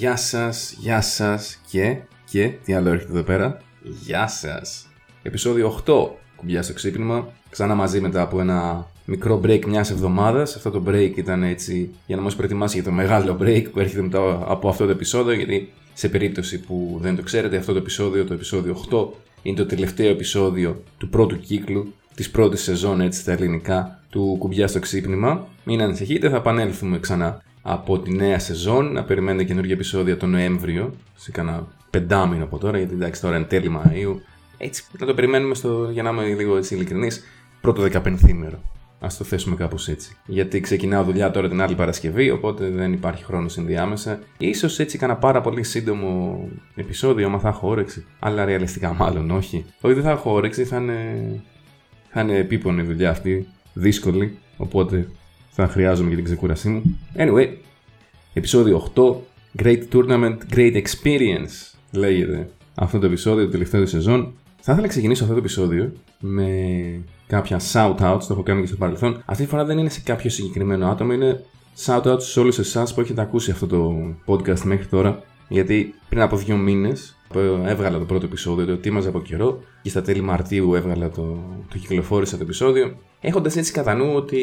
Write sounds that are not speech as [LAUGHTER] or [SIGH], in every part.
Γεια σας, γεια σας και, και, τι άλλο έρχεται εδώ πέρα, γεια σας. Επισόδιο 8, κουμπιά στο ξύπνημα, ξανά μαζί μετά από ένα μικρό break μιας εβδομάδας. Αυτό το break ήταν έτσι για να μας προετοιμάσει για το μεγάλο break που έρχεται μετά από αυτό το επεισόδιο, γιατί σε περίπτωση που δεν το ξέρετε, αυτό το επεισόδιο, το επεισόδιο 8, είναι το τελευταίο επεισόδιο του πρώτου κύκλου της πρώτης σεζόν έτσι στα ελληνικά του κουμπιά στο ξύπνημα. Μην ανησυχείτε, θα επανέλθουμε ξανά από τη νέα σεζόν, να περιμένετε καινούργια επεισόδια τον Νοέμβριο, σε κανένα πεντάμινο από τώρα, γιατί εντάξει τώρα είναι τέλη Μαΐου. Έτσι, να το περιμένουμε στο, για να είμαι λίγο έτσι ειλικρινής, πρώτο 15 ημέρο. Α το θέσουμε κάπως έτσι. Γιατί ξεκινάω δουλειά τώρα την άλλη Παρασκευή, οπότε δεν υπάρχει χρόνος ενδιάμεσα. σω έτσι κάνα πάρα πολύ σύντομο επεισόδιο, άμα θα έχω όρεξη. Αλλά ρεαλιστικά μάλλον όχι. Όχι, δεν θα έχω όρεξη, θα είναι, θα είναι επίπονη η δουλειά αυτή. Δύσκολη. Οπότε θα χρειάζομαι για την ξεκούρασή μου. Anyway, επεισόδιο 8. Great Tournament, Great Experience λέγεται αυτό το επεισόδιο του τελευταίου σεζόν. Θα ήθελα να ξεκινήσω αυτό το επεισόδιο με κάποια shout-outs, το έχω κάνει και στο παρελθόν. Αυτή τη φορά δεν είναι σε κάποιο συγκεκριμένο άτομο, είναι shout-outs σε όλους εσάς που έχετε ακούσει αυτό το podcast μέχρι τώρα. Γιατί πριν από δύο μήνες έβγαλα το πρώτο επεισόδιο, το ετοίμαζα από καιρό και στα τέλη Μαρτίου έβγαλα το, το κυκλοφόρησα το επεισόδιο. Έχοντας έτσι κατά νου ότι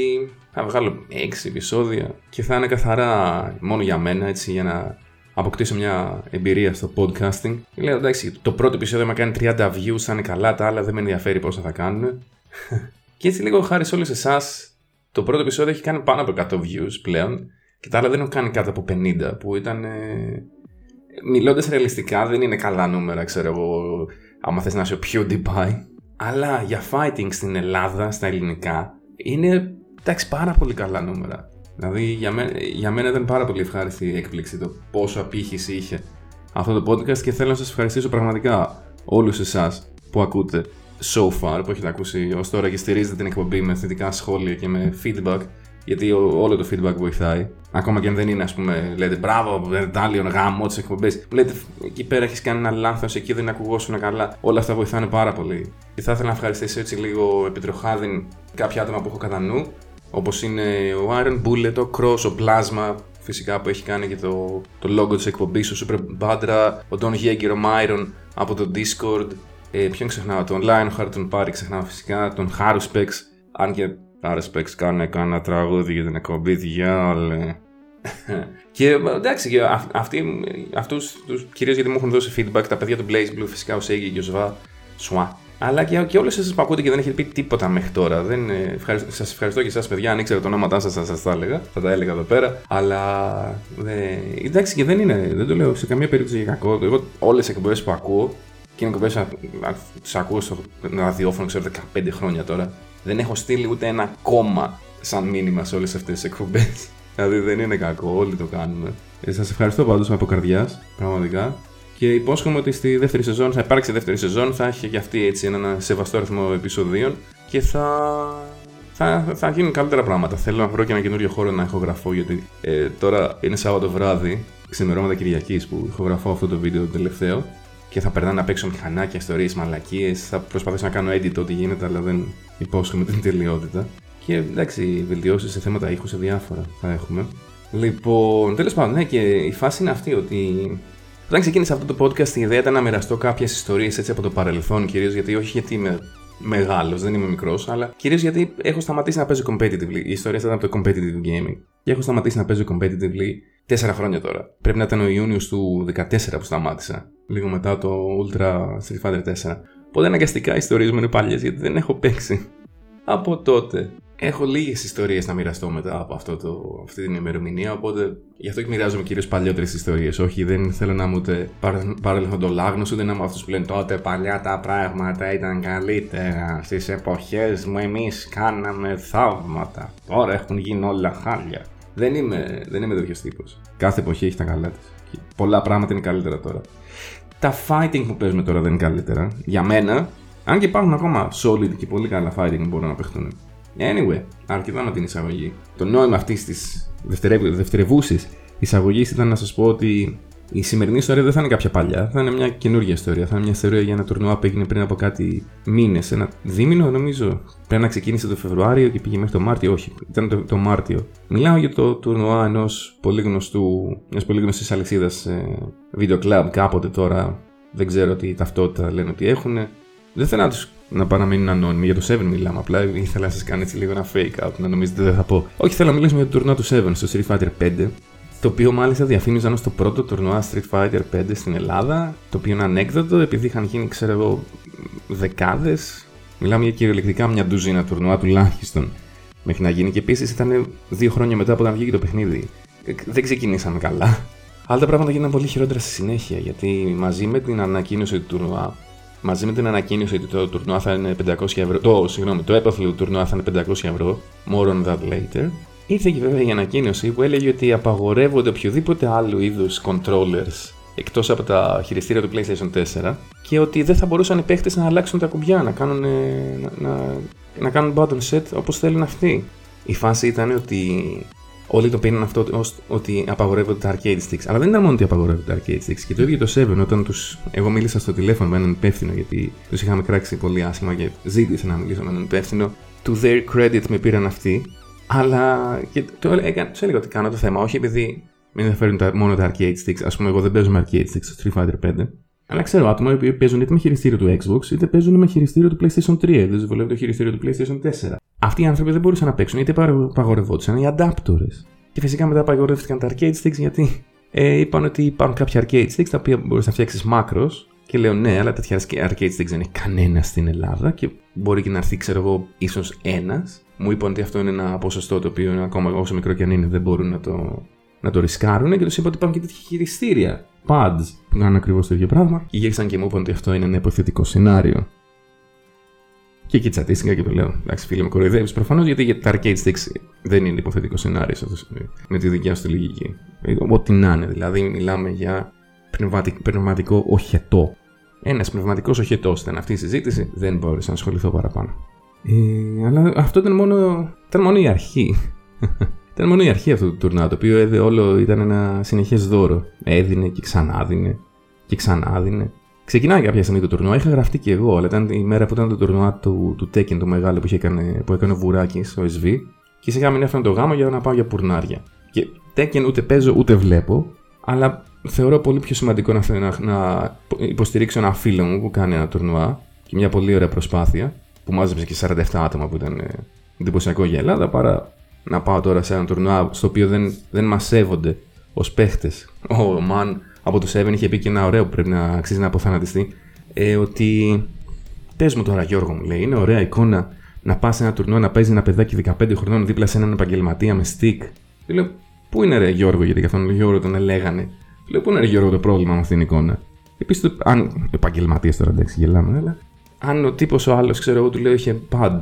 θα βγάλω 6 επεισόδια και θα είναι καθαρά μόνο για μένα, έτσι για να αποκτήσω μια εμπειρία στο podcasting. Λέω εντάξει, το πρώτο επεισόδιο με κάνει 30 views, θα είναι καλά, τα άλλα δεν με ενδιαφέρει πόσα θα κάνουν. [LAUGHS] και έτσι λίγο χάρη σε όλους εσάς, το πρώτο επεισόδιο έχει κάνει πάνω από 100 views πλέον και τα άλλα δεν έχουν κάνει κάτω από 50 που ήταν. Ε... Μιλώντας ρεαλιστικά, δεν είναι καλά νούμερα, ξέρω εγώ, άμα θες να είσαι ο PewDiePie. Αλλά για fighting στην Ελλάδα, στα ελληνικά, είναι εντάξει πάρα πολύ καλά νούμερα. Δηλαδή για μένα, για μένα ήταν πάρα πολύ ευχάριστη η έκπληξη το πόσο απήχηση είχε αυτό το podcast και θέλω να σας ευχαριστήσω πραγματικά όλους εσάς που ακούτε so far, που έχετε ακούσει ως τώρα και στηρίζετε την εκπομπή με θετικά σχόλια και με feedback γιατί όλο το feedback βοηθάει. Ακόμα και αν δεν είναι, ας πούμε, λέτε μπράβο, Βερτάλιον, γάμο τη εκπομπή. Λέτε εκεί πέρα έχεις κάνει ένα λάθος, εκεί δεν ακουγόσουν καλά. Όλα αυτά βοηθάνε πάρα πολύ. Και θα ήθελα να ευχαριστήσω έτσι λίγο επιτροχάδιν κάποια άτομα που έχω κατά νου. Όπως είναι ο Iron Bullet, ο Cross, ο Plasma, φυσικά που έχει κάνει και το, το logo της εκπομπής, ο Super Bandra, ο Don Yeager, ο Myron από το Discord. Ε, ποιον ξεχνάω, τον Lionheart, τον Πάρη ξεχνάω φυσικά, τον Haruspex, αν και Haruspex κάνει κανένα τραγούδι για την εκπομπή, διάλε. [LAUGHS] και εντάξει, και αυτοί, αυτούς, τους, κυρίως γιατί μου έχουν δώσει feedback, τα παιδιά του Blaze Blue, φυσικά ο Σέγγι και ο Σβά, Σουά, αλλά και, και όλε εσάς που ακούτε και δεν έχετε πει τίποτα μέχρι τώρα. Δεν, ε, ευχαριστώ, σας ευχαριστώ και εσάς, παιδιά. Αν ήξερα το όνομά σας, θα σας τα έλεγα. Θα τα έλεγα εδώ πέρα. Αλλά. Ε, εντάξει, και δεν είναι. Δεν το λέω σε καμία περίπτωση για κακό. Εγώ όλες τις εκπομπές που ακούω και είναι εκπομπές που τις ακούω στο ραδιόφωνο, ξέρω 15 χρόνια τώρα. Δεν έχω στείλει ούτε ένα κόμμα σαν μήνυμα σε όλες αυτές τις εκπομπές. δηλαδή δεν είναι κακό, όλοι το κάνουμε. Ε, σας ευχαριστώ πάντως από καρδιάς, πραγματικά. Και υπόσχομαι ότι στη δεύτερη σεζόν θα υπάρξει δεύτερη σεζόν, θα έχει και αυτή έτσι ένα σεβαστό αριθμό επεισοδίων και θα, θα, θα γίνουν καλύτερα πράγματα. Θέλω να βρω και ένα καινούριο χώρο να ηχογραφώ γιατί ε, τώρα είναι Σάββατο βράδυ, ξημερώματα Κυριακής που ηχογραφώ αυτό το βίντεο το τελευταίο και θα περνάνε να παίξω μηχανάκια, ιστορίες, μαλακίες. Θα προσπαθήσω να κάνω edit ό,τι γίνεται, αλλά δεν υπόσχομαι την τελειότητα. Και εντάξει, βελτιώσεις σε θέματα ήχου σε διάφορα θα έχουμε. Λοιπόν, τέλος πάντων, ναι, και η φάση είναι αυτή ότι όταν ξεκίνησα αυτό το podcast, η ιδέα ήταν να μοιραστώ κάποιες ιστορίες έτσι από το παρελθόν, κυρίως γιατί όχι γιατί είμαι μεγάλος, δεν είμαι μικρός, αλλά κυρίως γιατί έχω σταματήσει να παίζω competitively. Η ιστορία ήταν από το competitive gaming. Και έχω σταματήσει να παίζω competitively 4 χρόνια τώρα. Πρέπει να ήταν ο Ιούνιος του 14 που σταμάτησα. Λίγο μετά το Ultra Street Fighter 4. Οπότε αναγκαστικά οι ιστορίες μου είναι παλιές γιατί δεν έχω παίξει. Από τότε Έχω λίγες ιστορίες να μοιραστώ μετά από αυτό το, αυτή την ημερομηνία, οπότε γι' αυτό και μοιράζομαι κυρίως παλιότερες ιστορίες. Όχι, δεν θέλω να είμαι ούτε παρελθοντολάγνο, ούτε να είμαι αυτού που λένε τότε παλιά τα πράγματα ήταν καλύτερα. Στις εποχές μου εμείς κάναμε θαύματα. Τώρα έχουν γίνει όλα χάλια. Δεν είμαι, δεν είμαι τέτοιος τύπος. Κάθε εποχή έχει τα καλά της. Πολλά πράγματα είναι καλύτερα τώρα. Τα fighting που παίζουμε τώρα δεν είναι καλύτερα. Για μένα, αν και υπάρχουν ακόμα solid και πολύ καλά fighting που μπορούν να παιχτούν. Anyway, αρκετά με την εισαγωγή. Το νόημα αυτής της δευτερευούσης εισαγωγής ήταν να σας πω ότι η σημερινή ιστορία δεν θα είναι κάποια παλιά, θα είναι μια καινούργια ιστορία. Θα είναι μια ιστορία για ένα τουρνουά που έγινε πριν από κάτι μήνες, ένα δίμηνο νομίζω. Πρέπει να ξεκίνησε το Φεβρουάριο και πήγε μέχρι το Μάρτιο. Όχι, ήταν το, το Μάρτιο. Μιλάω για το τουρνουά ενός πολύ γνωστού, μιας πολύ γνωστής αλυσίδας ε, βίντεο κλαμπ κάποτε τώρα. Δεν ξέρω τι ταυτότητα λένε ότι έχουν. Δεν θέλω να τους να παραμείνουν ανώνυμοι. Για το 7 μιλάμε. Απλά ήθελα να σας κάνω έτσι λίγο ένα fake out, να νομίζετε δεν θα πω. Όχι, θέλω να μιλήσουμε για το τουρνουά του 7 στο Street Fighter 5 το οποίο μάλιστα διαφήμιζαν ως το πρώτο τουρνουά Street Fighter 5 στην Ελλάδα, το οποίο είναι ανέκδοτο επειδή είχαν γίνει, ξέρω εγώ, δεκάδες, μιλάμε για κυριολεκτικά μια ντουζίνα τουρνουά τουλάχιστον, μέχρι να γίνει και επίσης ήταν δύο χρόνια μετά από όταν βγήκε το παιχνίδι. Δεν ξεκινήσαμε καλά. Αλλά τα πράγματα γίνανε πολύ χειρότερα στη συνέχεια, γιατί μαζί με την ανακοίνωση του τουρνουά, μαζί με την ανακοίνωση ότι το τουρνουά θα είναι 500 ευρώ, το, συγγνώμη, το έπαθλο του τουρνουά θα είναι 500 ευρώ, more on that later, Ήρθε και βέβαια η ανακοίνωση που έλεγε ότι απαγορεύονται οποιοδήποτε άλλου είδους controllers εκτός από τα χειριστήρια του PlayStation 4 και ότι δεν θα μπορούσαν οι παίχτες να αλλάξουν τα κουμπιά, να κάνουν, να, να, να κάνουν button set όπως θέλουν αυτοί. Η φάση ήταν ότι όλοι το πήραν αυτό ως ότι απαγορεύονται τα arcade sticks. Αλλά δεν ήταν μόνο ότι απαγορεύονται τα arcade sticks. Και το ίδιο το 7, όταν τους... εγώ μίλησα στο τηλέφωνο με έναν υπεύθυνο, γιατί τους είχαμε κράξει πολύ άσχημα και ζήτησα να μιλήσω με έναν υπεύθυνο. To their credit με πήραν αυτοί αλλά και το έκανε, τους έλεγα ότι κάνω το θέμα, όχι επειδή με ενδιαφέρουν τα, μόνο τα arcade sticks. Α πούμε, εγώ δεν παίζω με arcade sticks στο Street Fighter 5. Αλλά ξέρω άτομα οι οποίοι παίζουν είτε με χειριστήριο του Xbox είτε παίζουν με χειριστήριο του PlayStation 3. Δεν του βολεύει το χειριστήριο του PlayStation 4. Αυτοί οι άνθρωποι δεν μπορούσαν να παίξουν είτε παγορευόντουσαν οι adapters. Και φυσικά μετά παγορεύτηκαν τα arcade sticks γιατί ε, είπαν ότι υπάρχουν κάποια arcade sticks τα οποία μπορείς να φτιάξεις μάκρος. Και λέω ναι, αλλά τέτοια arcade sticks δεν έχει κανένας στην Ελλάδα και μπορεί και να έρθει, ξέρω εγώ, ίσως ένας μου είπαν ότι αυτό είναι ένα ποσοστό το οποίο ακόμα όσο μικρό και αν είναι δεν μπορούν να το, να το ρισκάρουν και τους είπα ότι υπάρχουν και τέτοια χειριστήρια. Pads που κάνουν ακριβώς το ίδιο πράγμα. Και γύρισαν και μου είπαν ότι αυτό είναι ένα υποθετικό σενάριο. Και εκεί τσατίστηκα και του λέω: Εντάξει, φίλε, με κοροϊδεύεις προφανώς γιατί για τα arcade sticks δεν είναι υποθετικό σενάριο σε αυτό με τη δικιά σου τη λογική. Ό,τι να είναι, δηλαδή μιλάμε για πνευματικό οχετό. Ένας πνευματικός οχετός ήταν αυτή η συζήτηση, δεν μπόρεσα να ασχοληθώ παραπάνω. Ε, αλλά αυτό ήταν μόνο, ήταν μόνο η αρχή. [LAUGHS] ήταν μόνο η αρχή αυτού του τουρνά, το οποίο έδε όλο ήταν ένα συνεχές δώρο. Έδινε και ξανά δίνε και ξανά δίνε. Ξεκινάει κάποια στιγμή το τουρνουά, είχα γραφτεί και εγώ, αλλά ήταν η μέρα που ήταν το τουρνουά του, του Tekken το μεγάλο που, είχε έκανε, που έκανε ο Βουράκης, ο SV, και σιγά μην έφερε το γάμο για να πάω για πουρνάρια. Και Tekken ούτε παίζω ούτε βλέπω, αλλά θεωρώ πολύ πιο σημαντικό να, να, να υποστηρίξω ένα φίλο μου που κάνει ένα τουρνουά και μια πολύ ωραία προσπάθεια που μάζεψε και 47 άτομα που ήταν ε, εντυπωσιακό για Ελλάδα, παρά να πάω τώρα σε ένα τουρνουά στο οποίο δεν, δεν μας σέβονται ως παίχτες. Ο Μαν από το 7 είχε πει και ένα ωραίο που πρέπει να αξίζει να αποθανατιστεί. Ε, ότι πες μου τώρα, Γιώργο μου λέει, είναι ωραία εικόνα να πας σε ένα τουρνουά να παίζει ένα παιδάκι 15 χρονών δίπλα σε έναν επαγγελματία με stick. Λέω, Πού είναι ρε Γιώργο, γιατί καθόλου Γιώργο τον έλεγανε. Λέω, Πού είναι ρε Γιώργο το πρόβλημα με αυτήν την εικόνα. Επίσης, αν. Επαγγελματία τώρα εντάξει, γελάμε, αλλά αν ο τύπος ο άλλος, ξέρω εγώ, του λέω είχε pad,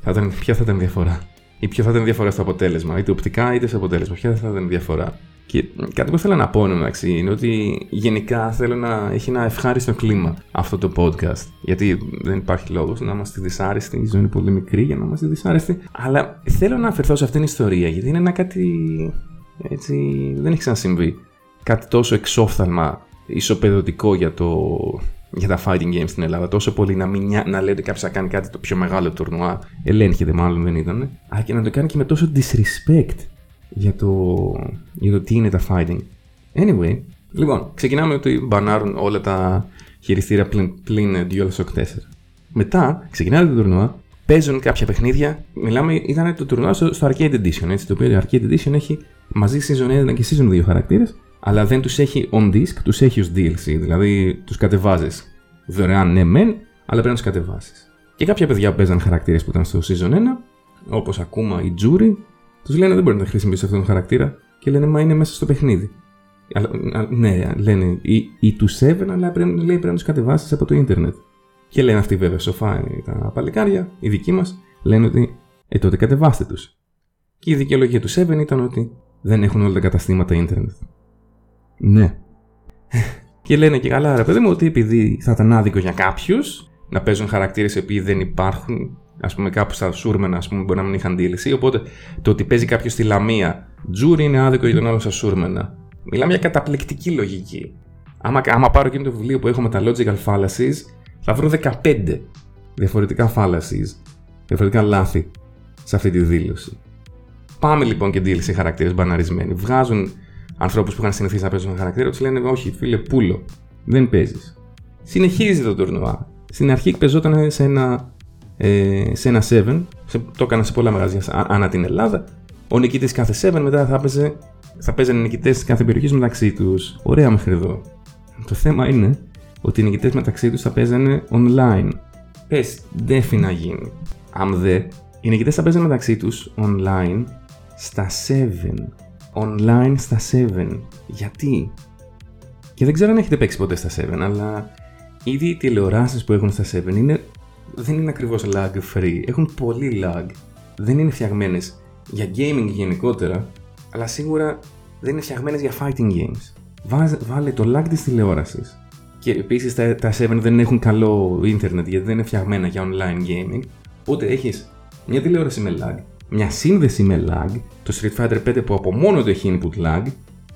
θα ήταν, ποια θα ήταν η διαφορά; Ή ποια θα ήταν η διαφορά στο αποτέλεσμα, είτε οπτικά είτε στο αποτέλεσμα. Ποια θα ήταν η διαφορά; Και κάτι που θέλω να πω εντάξει είναι ότι γενικά θέλω να έχει ένα ευχάριστο κλίμα αυτό το podcast. Γιατί δεν υπάρχει λόγος να είμαστε δυσάρεστοι. Η ζωή είναι πολύ μικρή για να είμαστε δυσάρεστοι. Αλλά θέλω να αφαιρθώ σε αυτήν την ιστορία γιατί είναι ένα κάτι. Έτσι, δεν έχει ξανασυμβεί. Κάτι τόσο εξόφθαλμα ισοπεδωτικό για το για τα fighting games στην Ελλάδα. Τόσο πολύ να, μην, να λέει ότι κάποιος θα κάνει κάτι το πιο μεγάλο τουρνουά. Ελέγχεται μάλλον δεν ήταν. Αλλά και να το κάνει και με τόσο disrespect για το, για το τι είναι τα fighting. Anyway, λοιπόν, ξεκινάμε ότι μπανάρουν όλα τα χειριστήρια πλην, πλην DualShock 4. Μετά ξεκινάει το τουρνουά, παίζουν κάποια παιχνίδια. Μιλάμε, ήταν το τουρνουά στο, στο Arcade Edition, έτσι, το οποίο το Arcade Edition έχει μαζί Season 1 και Season 2 χαρακτήρες αλλά δεν τους έχει on disk, τους έχει ως DLC, δηλαδή τους κατεβάζεις δωρεάν ναι μεν, αλλά πρέπει να τους κατεβάσεις. Και κάποια παιδιά που παίζαν χαρακτήρες που ήταν στο Season 1, όπως ακόμα η Jury, τους λένε δεν μπορεί να χρησιμοποιήσει αυτόν τον χαρακτήρα και λένε μα είναι μέσα στο παιχνίδι. Αλλά, ναι, λένε ή, ή του 7, αλλά πρέπει, λέει, πρέπει να τους κατεβάσεις από το ίντερνετ. Και λένε αυτοί βέβαια σοφά είναι τα παλικάρια, οι δικοί μας, λένε ότι ε, τότε κατεβάστε τους. Και η δικαιολογία του 7 ήταν ότι δεν έχουν όλα τα καταστήματα ίντερνετ. Ναι. και λένε και καλά, ρε παιδί μου, ότι επειδή θα ήταν άδικο για κάποιους να παίζουν χαρακτήρες οι οποίοι δεν υπάρχουν, ας πούμε, κάπου στα σούρμενα, ας πούμε, μπορεί να μην είχαν DLC. Οπότε το ότι παίζει κάποιος στη Λαμία τζούρι είναι άδικο για τον άλλο στα σούρμενα. Μιλάμε για καταπληκτική λογική. Άμα, άμα πάρω εκείνο το βιβλίο που έχω με τα logical fallacies, θα βρω 15 διαφορετικά fallacies, διαφορετικά λάθη σε αυτή τη δήλωση. Πάμε λοιπόν και δήλωση χαρακτήρες μπαναρισμένοι. Βγάζουν ανθρώπους που είχαν συνηθίσει να παίζουν χαρακτήρα, τους λένε Όχι, φίλε, πούλο. Δεν παίζεις. Συνεχίζει το τουρνουά. Στην αρχή παίζονταν σε ένα, ε, σε ένα 7, σε, το έκανα σε πολλά μαγαζιά ανά την Ελλάδα. Ο νικητής κάθε 7 μετά θα, παίζε, θα παίζανε νικητές κάθε περιοχής μεταξύ τους. Ωραία μέχρι εδώ. Το θέμα είναι ότι οι νικητές μεταξύ τους θα παίζανε online. Πες, δεν να γίνει. Αν δε, οι νικητές θα παίζανε μεταξύ τους online στα 7. Online στα 7. Γιατί; Και δεν ξέρω αν έχετε παίξει ποτέ στα 7, αλλά ήδη οι τηλεοράσεις που έχουν στα 7 είναι, δεν είναι ακριβώς lag free. Έχουν πολύ lag. Δεν είναι φτιαγμένες για gaming γενικότερα, αλλά σίγουρα δεν είναι φτιαγμένες για fighting games. βάλε το lag της τηλεόρασης. Και επίσης τα, τα 7 δεν έχουν καλό ίντερνετ γιατί δεν είναι φτιαγμένα για online gaming. Οπότε έχεις μια τηλεόραση με lag, μια σύνδεση με lag, το Street Fighter 5 που από μόνο του έχει input lag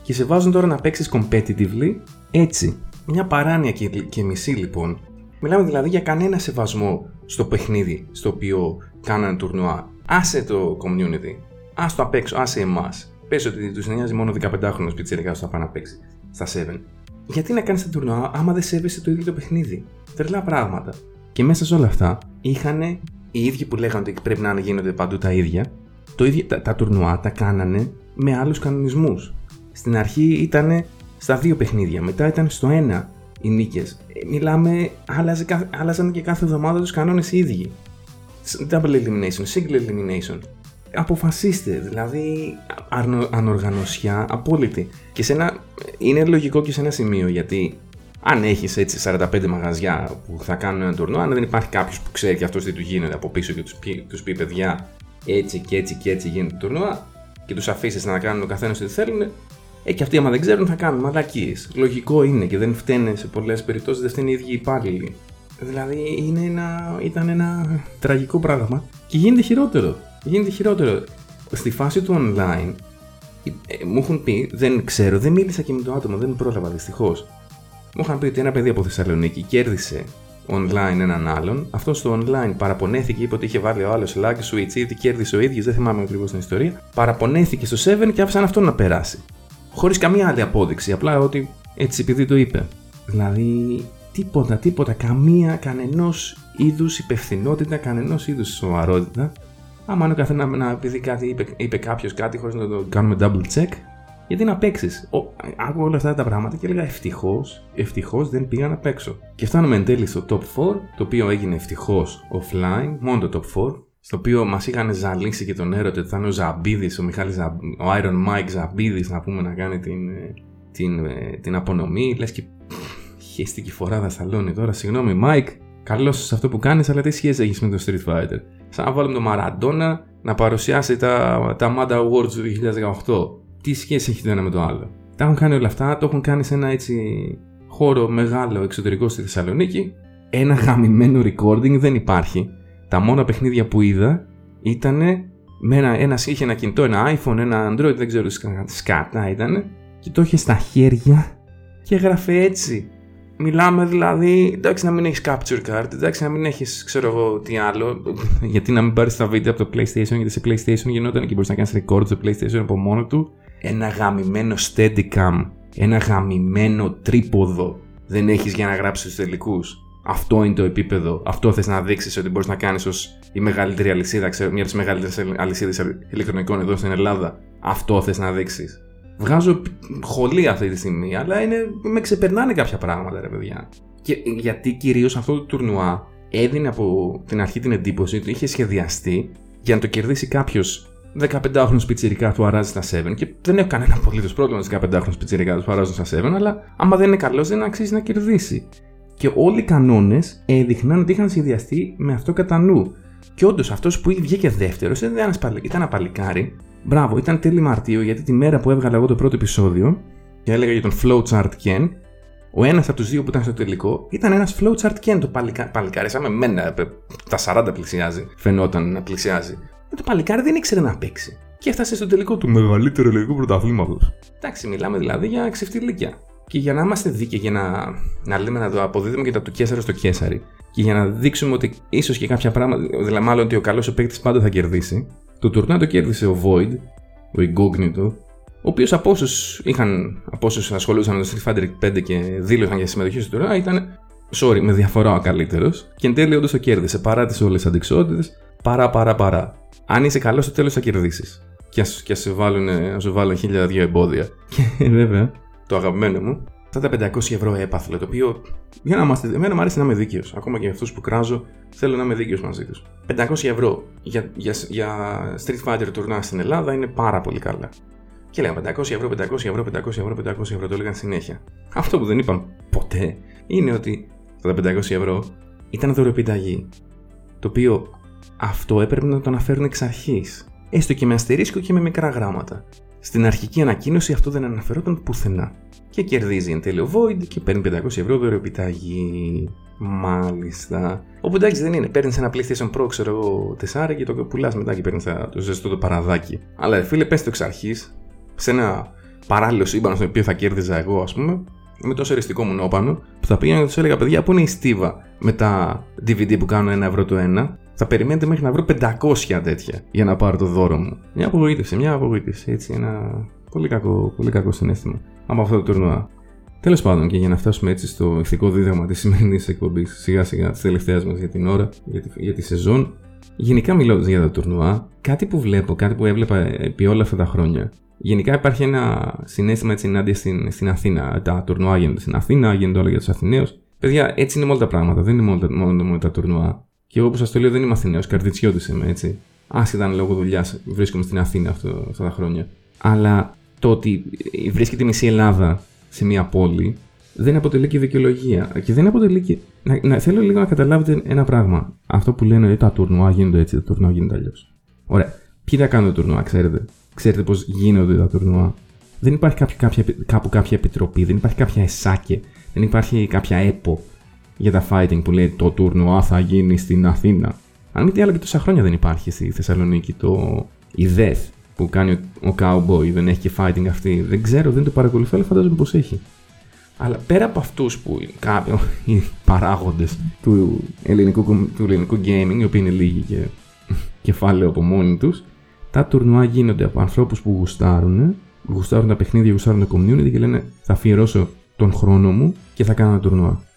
και σε βάζουν τώρα να παίξεις competitively έτσι. Μια παράνοια και, και μισή λοιπόν. Μιλάμε δηλαδή για κανένα σεβασμό στο παιχνίδι στο οποίο κάνανε τουρνουά. Άσε το community. Α το απ' έξω, άσε εμάς. Πες ότι τους νοιάζει μόνο 15χρονο πιτσερικά θα πάει να παίξει στα 7. Γιατί να κάνεις τα τουρνουά άμα δεν σέβεσαι το ίδιο το παιχνίδι; Τρελά πράγματα. Και μέσα σε όλα αυτά είχαν οι ίδιοι που λέγανε ότι πρέπει να γίνονται παντού τα ίδια, το ίδιο, τα, τα τουρνουά τα κάνανε με άλλους κανονισμούς. Στην αρχή ήταν στα δύο παιχνίδια, μετά ήταν στο ένα οι νίκες. Ε, μιλάμε, άλλαζε, άλλαζαν και κάθε εβδομάδα τους κανόνες οι ίδιοι. Double elimination, single elimination. Αποφασίστε, δηλαδή ανοργανωσιά απόλυτη. Και σε ένα, είναι λογικό και σε ένα σημείο γιατί αν έχεις έτσι 45 μαγαζιά που θα κάνουν ένα τουρνό, αν δεν υπάρχει κάποιος που ξέρει και αυτός τι του γίνεται από πίσω και τους πει, τους πει παιδιά έτσι και έτσι και έτσι γίνεται το τουρνουά και τους αφήσεις να κάνουν ο καθένας ό,τι θέλουν, ε, και αυτοί άμα δεν ξέρουν θα κάνουν μαλακίες. Λογικό είναι και δεν φταίνε σε πολλές περιπτώσεις, δεν φταίνουν οι ίδιοι υπάλληλοι. Δηλαδή είναι ένα, ήταν ένα τραγικό πράγμα και γίνεται χειρότερο. Γίνεται χειρότερο. Στη φάση του online ε, μου έχουν πει, δεν ξέρω, δεν μίλησα και με το άτομο, δεν πρόλαβα δυστυχώς. Μου είχαν πει ότι ένα παιδί από Θεσσαλονίκη κέρδισε online έναν άλλον. Αυτό στο online παραπονέθηκε, είπε ότι είχε βάλει ο άλλος lag switch, ή κέρδισε ο ίδιος, δεν θυμάμαι ακριβώς την ιστορία. Παραπονέθηκε στο 7 και άφησαν αυτό να περάσει. Χωρίς καμία άλλη απόδειξη, απλά ότι έτσι επειδή το είπε. Δηλαδή, τίποτα, τίποτα, καμία, κανενός είδους υπευθυνότητα, κανενός είδους σοβαρότητα. Άμα είναι ο καθένας να, επειδή κάτι είπε, είπε κάποιος κάτι χωρίς να το κάνουμε double check, γιατί να παίξεις. Άκουγα όλα αυτά τα πράγματα και έλεγα ευτυχώς, ευτυχώς δεν πήγα να παίξω. Και φτάνουμε εν τέλει στο top 4, το οποίο έγινε ευτυχώς offline, μόνο το top 4, στο οποίο μας είχαν ζαλίσει και τον έρωτα ότι θα είναι ο Ζαμπίδης, ο Μιχάλης ο Iron Mike Ζαμπίδης, να πούμε να κάνει την, ε, την, ε, την απονομή. Λες και χαίστηκε φοράδα σαλόνι τώρα. Συγγνώμη, Mike, καλό σε αυτό που κάνεις, αλλά τι σχέση έχεις με το Street Fighter; Σαν να βάλουμε τον Μαραντόνα να παρουσιάσει τα, τα Mad Awards του 2018 τι σχέση έχει το ένα με το άλλο. Τα έχουν κάνει όλα αυτά, το έχουν κάνει σε ένα έτσι χώρο μεγάλο εξωτερικό στη Θεσσαλονίκη. Ένα γαμημένο recording δεν υπάρχει. Τα μόνα παιχνίδια που είδα ήταν με ένα, ένα, είχε ένα κινητό, ένα iPhone, ένα Android, δεν ξέρω σκάτα ήταν και το είχε στα χέρια και έγραφε έτσι. Μιλάμε δηλαδή, εντάξει να μην έχεις capture card, εντάξει να μην έχεις ξέρω εγώ τι άλλο, [LAUGHS] γιατί να μην πάρεις τα βίντεο από το PlayStation, γιατί σε PlayStation γινόταν και μπορείς να κάνεις record στο PlayStation από μόνο του ένα γαμημένο steadicam, ένα γαμημένο τρίποδο δεν έχεις για να γράψεις τους τελικούς. Αυτό είναι το επίπεδο. Αυτό θες να δείξεις ότι μπορείς να κάνεις ως η μεγαλύτερη αλυσίδα, ξέρω, μια από τις μεγαλύτερες αλυσίδες ηλεκτρονικών εδώ στην Ελλάδα. Αυτό θες να δείξεις. Βγάζω χολή αυτή τη στιγμή, αλλά είναι, με ξεπερνάνε κάποια πράγματα, ρε παιδιά. Και γιατί κυρίως αυτό το τουρνουά έδινε από την αρχή την εντύπωση ότι είχε σχεδιαστεί για να το κερδίσει κάποιος 15χρονο πιτσιρικά του αράζει στα 7 και δεν έχω κανένα απολύτως πρόβλημα με 15χρονο πιτσιρικά του αράζουν στα 7, αλλά άμα δεν είναι καλός δεν αξίζει να κερδίσει. Και όλοι οι κανόνες έδειχναν ότι είχαν σχεδιαστεί με αυτό κατά νου. Και όντως αυτός που βγήκε δεύτερος ήταν ένας παλικάρι. Μπράβο, ήταν τέλη Μαρτίου γιατί τη μέρα που έβγαλα εγώ το πρώτο επεισόδιο και έλεγα για τον Flowchart Ken, ο ένας από τους δύο που ήταν στο τελικό ήταν ένας Flowchart Ken το παλικα... παλικάρι. Σαν με μένα, τα 40 πλησιάζει, φαινόταν να πλησιάζει. Ε, το παλικάρι δεν ήξερε να παίξει. και έφτασε στο τελικό του μεγαλύτερου ελληνικού πρωταθλήματος. Εντάξει, μιλάμε δηλαδή για ξεφτιλίκια. Και για να είμαστε δίκαιοι, για να, να λέμε να το αποδίδουμε και τα του Κέσσαρα στο Κέσσαρι, και για να δείξουμε ότι ίσως και κάποια πράγματα, δηλαδή μάλλον ότι ο καλός ο παίκτης πάντα θα κερδίσει, το τουρνά το κέρδισε ο Void, ο Incognito, ο οποίος από όσους είχαν, από όσους ασχολούσαν με το Street Fighter 5 και δήλωσαν για συμμετοχή στο τουρνά, ήταν, sorry, με διαφορά ο καλύτερος. Και εν τέλει όντως το κέρδισε παρά τις όλες τις αντικσότητες, παρά, παρά, παρά. Αν είσαι καλός, στο τέλος θα κερδίσεις. Και α σε βάλουν, σου βάλουν χίλια δύο εμπόδια. Και βέβαια, το αγαπημένο μου, αυτά τα 500 ευρώ έπαθλο, το οποίο για να είμαστε, εμένα μου αρέσει να είμαι δίκαιος. Ακόμα και αυτούς που κράζω, θέλω να είμαι δίκαιος μαζί τους. 500 ευρώ για, για, για Street Fighter τουρνά στην Ελλάδα είναι πάρα πολύ καλά. Και λέγανε 500 ευρώ, 500 ευρώ, 500 ευρώ, 500 ευρώ, το έλεγαν συνέχεια. Αυτό που δεν είπαν ποτέ είναι ότι αυτά τα 500 ευρώ ήταν δωρεπιταγή. Το οποίο αυτό έπρεπε να το αναφέρουν εξ αρχής. Έστω και με αστερίσκο και με μικρά γράμματα. Στην αρχική ανακοίνωση αυτό δεν αναφερόταν πουθενά. Και κερδίζει εν τέλει Void και παίρνει 500 ευρώ δωρεοπιταγή. Μάλιστα. Όπου εντάξει δεν είναι. Παίρνεις ένα PlayStation Pro, ξέρω εγώ, 4 και το πουλάς μετά και παίρνεις το ζεστό το παραδάκι. Αλλά φίλε, πες το εξ αρχής, σε ένα παράλληλο σύμπαν στο οποίο θα κέρδιζα εγώ, ας πούμε, με το σεριστικό μου νόπανο, που θα πήγαινα και τους έλεγα: Παιδιά, πού είναι η στίβα με τα DVD που κάνουν ένα ευρώ το ένα, θα περιμένετε μέχρι να βρω 500 τέτοια για να πάρω το δώρο μου. Μια απογοήτευση, μια απογοήτευση. Έτσι, ένα πολύ κακό, πολύ κακό συνέστημα από αυτό το τουρνουά. Τέλος πάντων, και για να φτάσουμε έτσι στο ηθικό δίδαγμα της σημερινής εκπομπής, σιγά σιγά της τελευταίας μας για την ώρα, για τη, για τη σεζόν, γενικά μιλώντας για τα τουρνουά, κάτι που βλέπω, κάτι που έβλεπα επί όλα αυτά τα χρόνια, Γενικά υπάρχει ένα συνέστημα έτσι ενάντια στην, στην Αθήνα. Τα τουρνουά γίνονται στην Αθήνα, γίνονται όλα για τους Αθηναίους. Παιδιά, έτσι είναι με όλα τα πράγματα. Δεν είναι μόνο, μόνο, μόνο τα τουρνουά. Και εγώ που σας το λέω δεν είμαι Αθηναίος, καρδιτσιώτης είμαι έτσι. Άσχετα αν λόγω δουλειάς βρίσκομαι στην Αθήνα αυτό, αυτά τα χρόνια. Αλλά το ότι βρίσκεται η μισή Ελλάδα σε μια πόλη δεν αποτελεί και δικαιολογία. Και δεν αποτελεί και. Να, να, θέλω λίγο να καταλάβετε ένα πράγμα. Αυτό που λένε ότι τα τουρνουά γίνονται έτσι, τα τουρνουά γίνονται αλλιώς. Ωραία. Ποιοι θα κάνουν το τουρνουά, ξέρετε; Ξέρετε πώς γίνονται τα τουρνουά; Δεν υπάρχει κάποιο, κάποια, κάπου κάποια επιτροπή, δεν υπάρχει κάποια εσάκε, δεν υπάρχει κάποια έπο για τα fighting που λέει το τουρνουά θα γίνει στην Αθήνα. Αν μη τι άλλο και τόσα χρόνια δεν υπάρχει στη Θεσσαλονίκη το η death που κάνει ο cowboy, δεν έχει και fighting αυτή. Δεν ξέρω, δεν το παρακολουθώ, αλλά φαντάζομαι πως έχει. Αλλά πέρα από αυτούς που κάποιοι [LAUGHS] οι παράγοντες του ελληνικού, του ελληνικού gaming, οι οποίοι είναι λίγοι και [LAUGHS] κεφάλαιο από μόνοι τους, τα τουρνουά γίνονται από ανθρώπους που γουστάρουν, γουστάρουν τα παιχνίδια, γουστάρουν το community και λένε θα αφιερώσω τον χρόνο μου και θα κάνω ένα τουρνουά.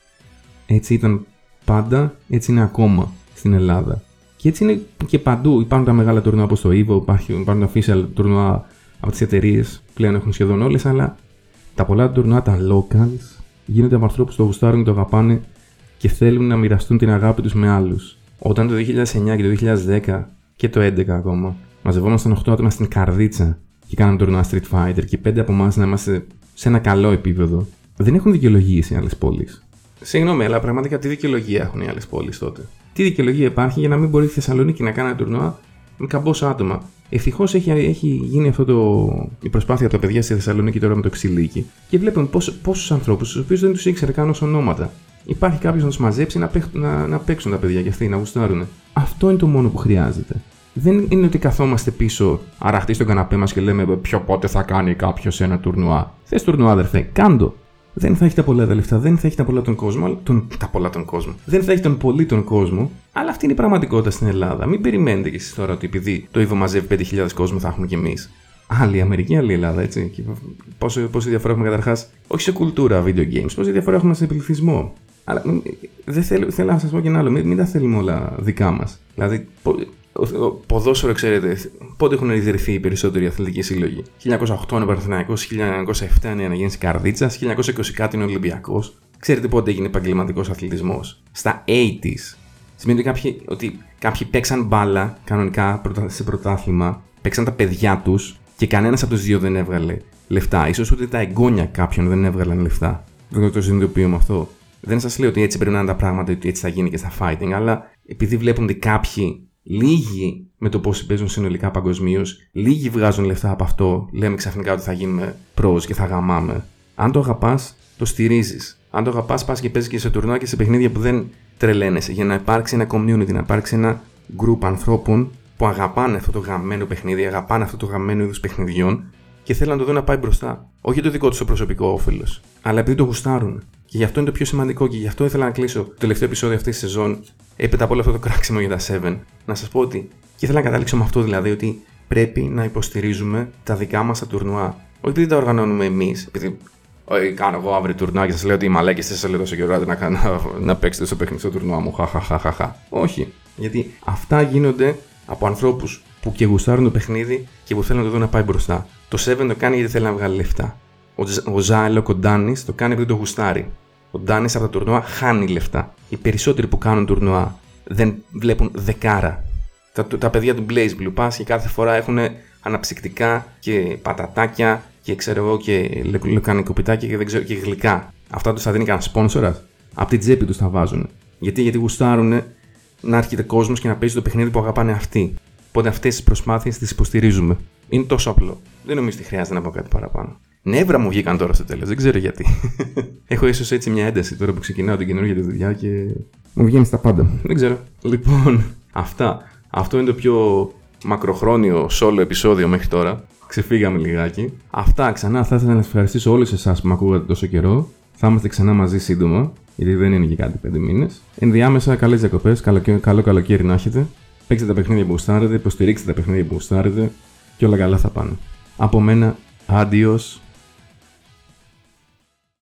Έτσι ήταν πάντα, έτσι είναι ακόμα στην Ελλάδα. Και έτσι είναι και παντού. Υπάρχουν τα μεγάλα τουρνουά όπως το Evo, υπάρχουν τα official τουρνουά από τις εταιρείες, πλέον έχουν σχεδόν όλες, αλλά τα πολλά τουρνουά, τα locals, γίνονται από ανθρώπους που το γουστάρουν και το αγαπάνε και θέλουν να μοιραστούν την αγάπη τους με άλλους. Όταν το 2009 και το 2010 και το 2011 ακόμα μαζευόμασταν 8 άτομα στην καρδίτσα και κάναμε τουρνουά Street Fighter και 5 από εμάς να είμαστε σε ένα καλό επίπεδο, δεν έχουν δικαιολογήσει οι άλλες πόλεις. Συγγνώμη, αλλά πραγματικά τι δικαιολογία έχουν οι άλλες πόλεις τότε; Τι δικαιολογία υπάρχει για να μην μπορεί η Θεσσαλονίκη να κάνει ένα τουρνουά με καμπόσα άτομα; Ευτυχώς έχει, έχει γίνει αυτό το, η προσπάθεια από τα παιδιά στη Θεσσαλονίκη τώρα με το ξυλίκι και βλέπουν πόσους ανθρώπους, τους οποίους δεν τους ήξερε καν ως ονόματα. Υπάρχει κάποιος να τους μαζέψει να, να, να παίξουν τα παιδιά και αυτοί, να γουστάρουν. Αυτό είναι το μόνο που χρειάζεται. Δεν είναι ότι καθόμαστε πίσω αραχτή στον καναπέ μας και λέμε ποιο πότε θα κάνει κάποιος ένα τουρνουά. Θες τουρνουά, αδερφέ, κάντο δεν θα έχει τα πολλά τα λεφτά, δεν θα έχει τα πολλά τον κόσμο, τον, τα πολλά τον κόσμο. Δεν θα έχει τον πολύ τον κόσμο, αλλά αυτή είναι η πραγματικότητα στην Ελλάδα. Μην περιμένετε κι εσείς τώρα ότι επειδή το Ιβο μαζεύει 5.000 κόσμο θα έχουμε κι εμείς. Άλλη Αμερική, άλλη Ελλάδα, έτσι. Και πόσο, πόσο διαφορά έχουμε καταρχάς, όχι σε κουλτούρα video games, πόση διαφορά έχουμε σε πληθυσμό. Αλλά δεν θέλω, θέλω να σας πω και ένα άλλο, μην, μην τα θέλουμε όλα δικά μας. Δηλαδή, ποδόσφαιρο, ξέρετε, πότε έχουν ιδρυθεί οι περισσότεροι αθλητικοί σύλλογοι; 1908 είναι ο Παναθυναϊκό, 1907 είναι η Αναγέννηση Καρδίτσα, 1920 κάτι είναι ο Ολυμπιακός. Ξέρετε πότε έγινε επαγγελματικός αθλητισμός; Στα 80s. Σημαίνει ότι κάποιοι, ότι κάποιοι παίξαν μπάλα κανονικά σε πρωτάθλημα, παίξαν τα παιδιά τους και κανένας από τους δύο δεν έβγαλε λεφτά. σω ούτε τα εγγόνια κάποιων δεν έβγαλαν λεφτά. Δεν το συνειδητοποιώ με αυτό. Δεν σας λέω ότι έτσι πρέπει να είναι τα πράγματα, ότι έτσι θα γίνει και στα fighting, αλλά επειδή βλέπουν ότι κάποιοι Λίγοι με το πώς παίζουν συνολικά παγκοσμίως, λίγοι βγάζουν λεφτά από αυτό. Λέμε ξαφνικά ότι θα γίνουμε pros και θα γαμάμε. Αν το αγαπάς, το στηρίζεις. Αν το αγαπάς, πας και παίζεις και σε τουρνά και σε παιχνίδια που δεν τρελαίνεσαι. Για να υπάρξει ένα community, να υπάρξει ένα group ανθρώπων που αγαπάνε αυτό το γαμμένο παιχνίδι, αγαπάνε αυτό το γαμμένο είδο παιχνιδιών και θέλουν να το δουν να πάει μπροστά. Όχι το δικό τους το προσωπικό όφελο, αλλά επειδή το γουστάρουν. Και γι' αυτό είναι το πιο σημαντικό και γι' αυτό ήθελα να κλείσω το τελευταίο επεισόδιο αυτής της σεζόν, έπειτα από όλο αυτό το κράξιμο για τα 7, να σας πω ότι. Και ήθελα να καταλήξω με αυτό δηλαδή, ότι πρέπει να υποστηρίζουμε τα δικά μας τα τουρνουά. Όχι επειδή τα οργανώνουμε εμείς, επειδή όχι, κάνω εγώ αύριο τουρνουά και σας λέω ότι οι μαλάκες δεν σας λέω τόσο καιρό να, να, να παίξετε στο παιχνίδι στο τουρνουά μου. Χαχαχαχαχα. Όχι. Γιατί αυτά γίνονται από ανθρώπους που και γουστάρουν το παιχνίδι και που θέλουν να το δουν να πάει μπροστά. Το 7 το κάνει γιατί θέλει να βγάλει λεφτά. Ο, ο Ζάιλο, ο Ντάνις το κάνει επειδή το γουστάρει. Ο Ντάνις από τα τουρνουά χάνει λεφτά. Οι περισσότεροι που κάνουν τουρνουά δεν βλέπουν δεκάρα. Τα, τα παιδιά του Blaze Blue Pass και κάθε φορά έχουν αναψυκτικά και πατατάκια και ξέρω εγώ και λεκανικοπιτάκια και, δεν ξέρω, και γλυκά. Αυτά τους θα δίνει κανένα σπόνσορα. Από την τσέπη τους τα βάζουν. Γιατί, γιατί γουστάρουν να έρχεται κόσμος και να παίζει το παιχνίδι που αγαπάνε αυτοί. Οπότε αυτές τις προσπάθειες τις υποστηρίζουμε. Είναι τόσο απλό. Δεν νομίζω ότι χρειάζεται να πω κάτι παραπάνω. Νεύρα μου βγήκαν τώρα στο τέλος, δεν ξέρω γιατί. [LAUGHS] Έχω ίσως έτσι μια ένταση τώρα που ξεκινάω την καινούργια τη δουλειά και. Μου βγαίνεις στα πάντα. Δεν ξέρω. Λοιπόν, αυτά. Αυτό είναι το πιο μακροχρόνιο solo επεισόδιο μέχρι τώρα. Ξεφύγαμε λιγάκι. Αυτά ξανά θα ήθελα να σας ευχαριστήσω όλους εσάς που με ακούγατε τόσο καιρό. Θα είμαστε ξανά μαζί σύντομα, γιατί δεν είναι και κάτι πέντε μήνες. Ενδιάμεσα, καλές διακοπές, καλό, καλό καλοκαίρι να έχετε. Παίξτε τα παιχνίδια που γουστάρετε, υποστηρίξτε τα παιχνίδια που γουστάρετε και όλα καλά θα πάνε. Από μένα, adios